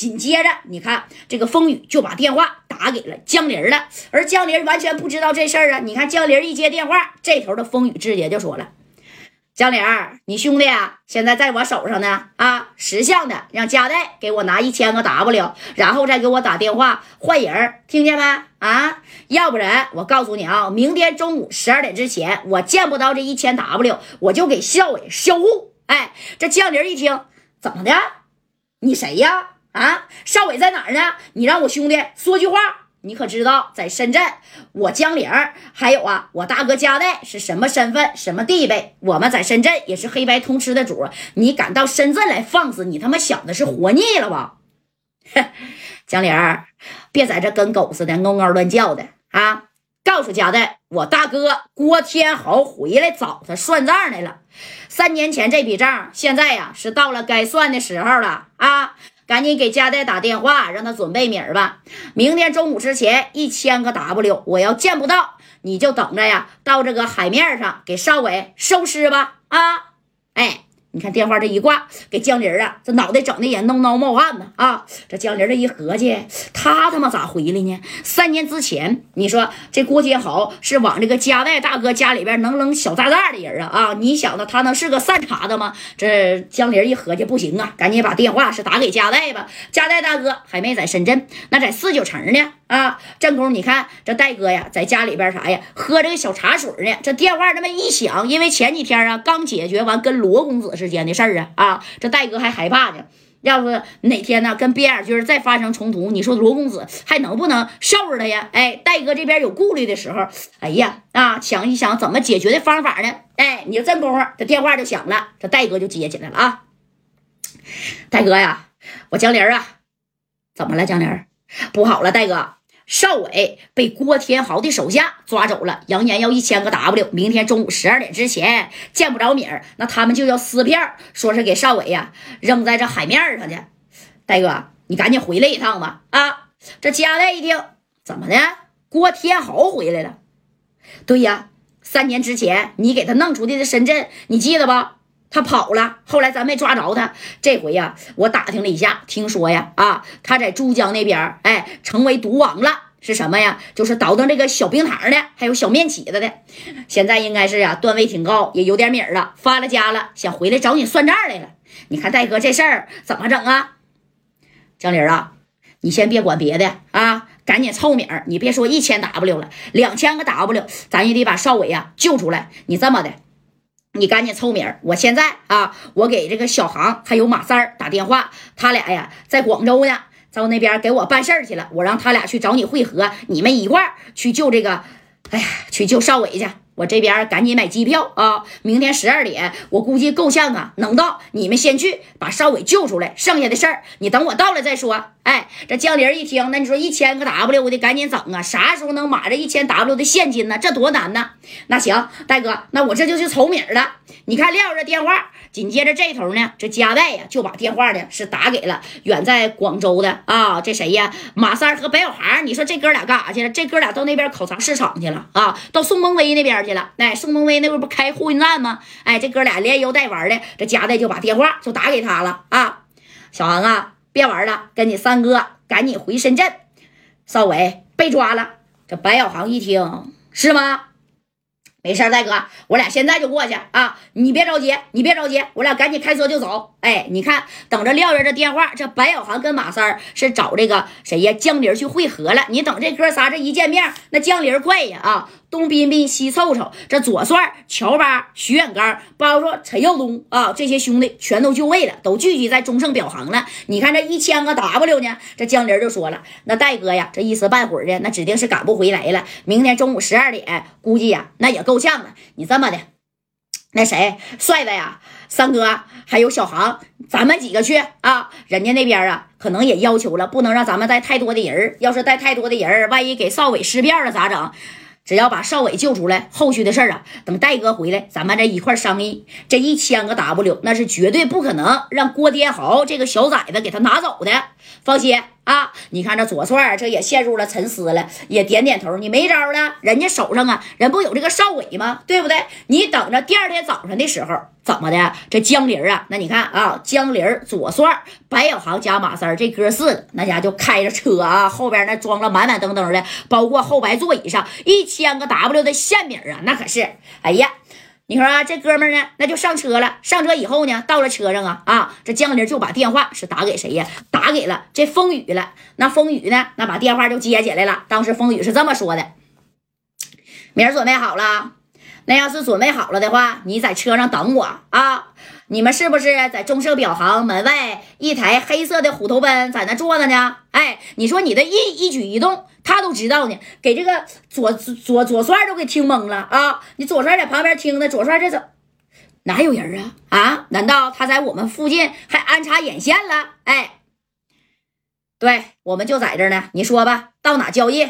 紧接着你看这个风雨就把电话打给了江林了，而江林完全不知道这事儿啊。你看江林一接电话，这头的风雨直接就说了。江林，你兄弟啊，现在在我手上呢啊！识相的让加代给我拿一千个 W，然后再给我打电话换人，听见没啊？要不然我告诉你啊，明天中午十二点之前我见不到这一千 W，我就给校委销户。哎，这江林一听，怎么的？你谁呀？啊，少伟在哪儿呢？你让我兄弟说句话。你可知道，在深圳，我江玲还有啊，我大哥加代是什么身份、什么地位？我们在深圳也是黑白通吃的主。你敢到深圳来放肆？你他妈想的是活腻了吧？江玲，别在这跟狗似的嗷嗷乱叫的啊！告诉加代，我大哥郭天豪回来找他算账来了。三年前这笔账，现在呀是到了该算的时候了啊！赶紧给家代打电话，让他准备米儿吧。明天中午之前一千个 W，我要见不到你就等着呀，到这个海面上给少伟收尸吧。啊，哎。你看电话这一挂，给江林啊，这脑袋整的也弄闹冒汗呢啊！这江林这一合计，他他妈咋回来呢？三年之前，你说这郭天豪是往这个加代大哥家里边能扔小炸弹的人啊啊！你想到他能是个善茬子吗？这江林一合计，不行啊，赶紧把电话是打给加代吧。加代大哥还没在深圳，那在四九城呢。啊，正宫，你看这戴哥呀，在家里边啥呀，喝这个小茶水呢。这电话这么一响，因为前几天啊，刚解决完跟罗公子之间的事儿啊，啊，这戴哥还害怕呢。要是哪天呢，跟边雅军再发生冲突，你说罗公子还能不能收拾他呀？哎，戴哥这边有顾虑的时候，哎呀，啊，想一想怎么解决的方法呢？哎，你说这功夫，这电话就响了，这戴哥就接起来了啊。戴哥呀，我江林啊，怎么了？江林，不好了，戴哥。邵伟被郭天豪的手下抓走了，扬言要一千个 W，明天中午十二点之前见不着米儿，那他们就要撕票，说是给邵伟呀扔在这海面上去。大哥，你赶紧回来一趟吧！啊，这家代一听，怎么的？郭天豪回来了？对呀，三年之前你给他弄出去的深圳，你记得吧？他跑了，后来咱没抓着他。这回呀，我打听了一下，听说呀，啊，他在珠江那边，哎，成为毒王了。是什么呀？就是倒腾这个小冰糖的，还有小面起子的。现在应该是呀，段位挺高，也有点米了，发了家了，想回来找你算账来了。你看戴哥这事儿怎么整啊？江林啊，你先别管别的啊，赶紧凑米儿。你别说一千 W 了，两千个 W，咱也得把少伟呀救出来。你这么的。你赶紧凑名儿！我现在啊，我给这个小航还有马三儿打电话，他俩呀在广州呢，在那边给我办事去了。我让他俩去找你会合，你们一块儿去救这个，哎呀，去救少伟去。我这边赶紧买机票啊！明天十二点，我估计够呛啊，能到。你们先去把邵伟救出来，剩下的事儿你等我到了再说。哎，这江林一听，那你说一千个 W，我得赶紧整啊！啥时候能码这一千 W 的现金呢？这多难呢？那行，大哥，那我这就去筹米了。你看撂着电话，紧接着这头呢，这加代呀就把电话呢是打给了远在广州的啊，这谁呀？马三和白小航。你说这哥俩干啥去了？这哥俩到那边考察市场去了啊，到宋梦威那边去。了，哎，宋梦威那会不开货运站吗？哎，这哥俩连游带玩的，这加代就把电话就打给他了啊！小航啊，别玩了，跟你三哥赶紧回深圳。邵伟被抓了，这白小航一听是吗？没事，大哥，我俩现在就过去啊！你别着急，你别着急，我俩赶紧开车就走。哎，你看，等着撂着这电话，这白小航跟马三是找这个谁呀？江林去会合了。你等这哥仨这一见面，那江林怪呀啊！东彬彬西凑凑，这左帅、乔巴、徐远刚，包括陈耀东啊，这些兄弟全都就位了，都聚集在中盛表行了。你看这一千个 W 呢，这江林就说了：“那戴哥呀，这一时半会儿的，那指定是赶不回来了。明天中午十二点，估计呀，那也够呛了。你这么的，那谁帅的呀？三哥还有小航，咱们几个去啊？人家那边啊，可能也要求了，不能让咱们带太多的人要是带太多的人万一给少伟尸变了咋整？”只要把少伟救出来，后续的事儿啊，等戴哥回来，咱们这一块商议。这一千个 W，那是绝对不可能让郭天豪这个小崽子给他拿走的。放心。啊！你看这左帅这也陷入了沉思了，也点点头。你没招了，人家手上啊，人不有这个少伟吗？对不对？你等着第二天早上的时候，怎么的？这江林啊，那你看啊，江林左帅、白小航加马三这哥四个，那家就开着车啊，后边那装了满满登登的，包括后排座椅上一千个 W 的馅饼啊，那可是，哎呀！你说啊，这哥们呢，那就上车了。上车以后呢，到了车上啊啊，这江林就把电话是打给谁呀？打给了这风雨了。那风雨呢，那把电话就接起来了。当时风雨是这么说的：“明儿准备好了，那要是准备好了的话，你在车上等我啊。你们是不是在中盛表行门外一台黑色的虎头奔在那坐着呢？哎，你说你的一一举一动。”他都知道呢，给这个左左左帅都给听懵了啊！你左帅在旁边听呢，左帅这怎哪有人啊？啊？难道他在我们附近还安插眼线了？哎，对，我们就在这呢。你说吧，到哪交易？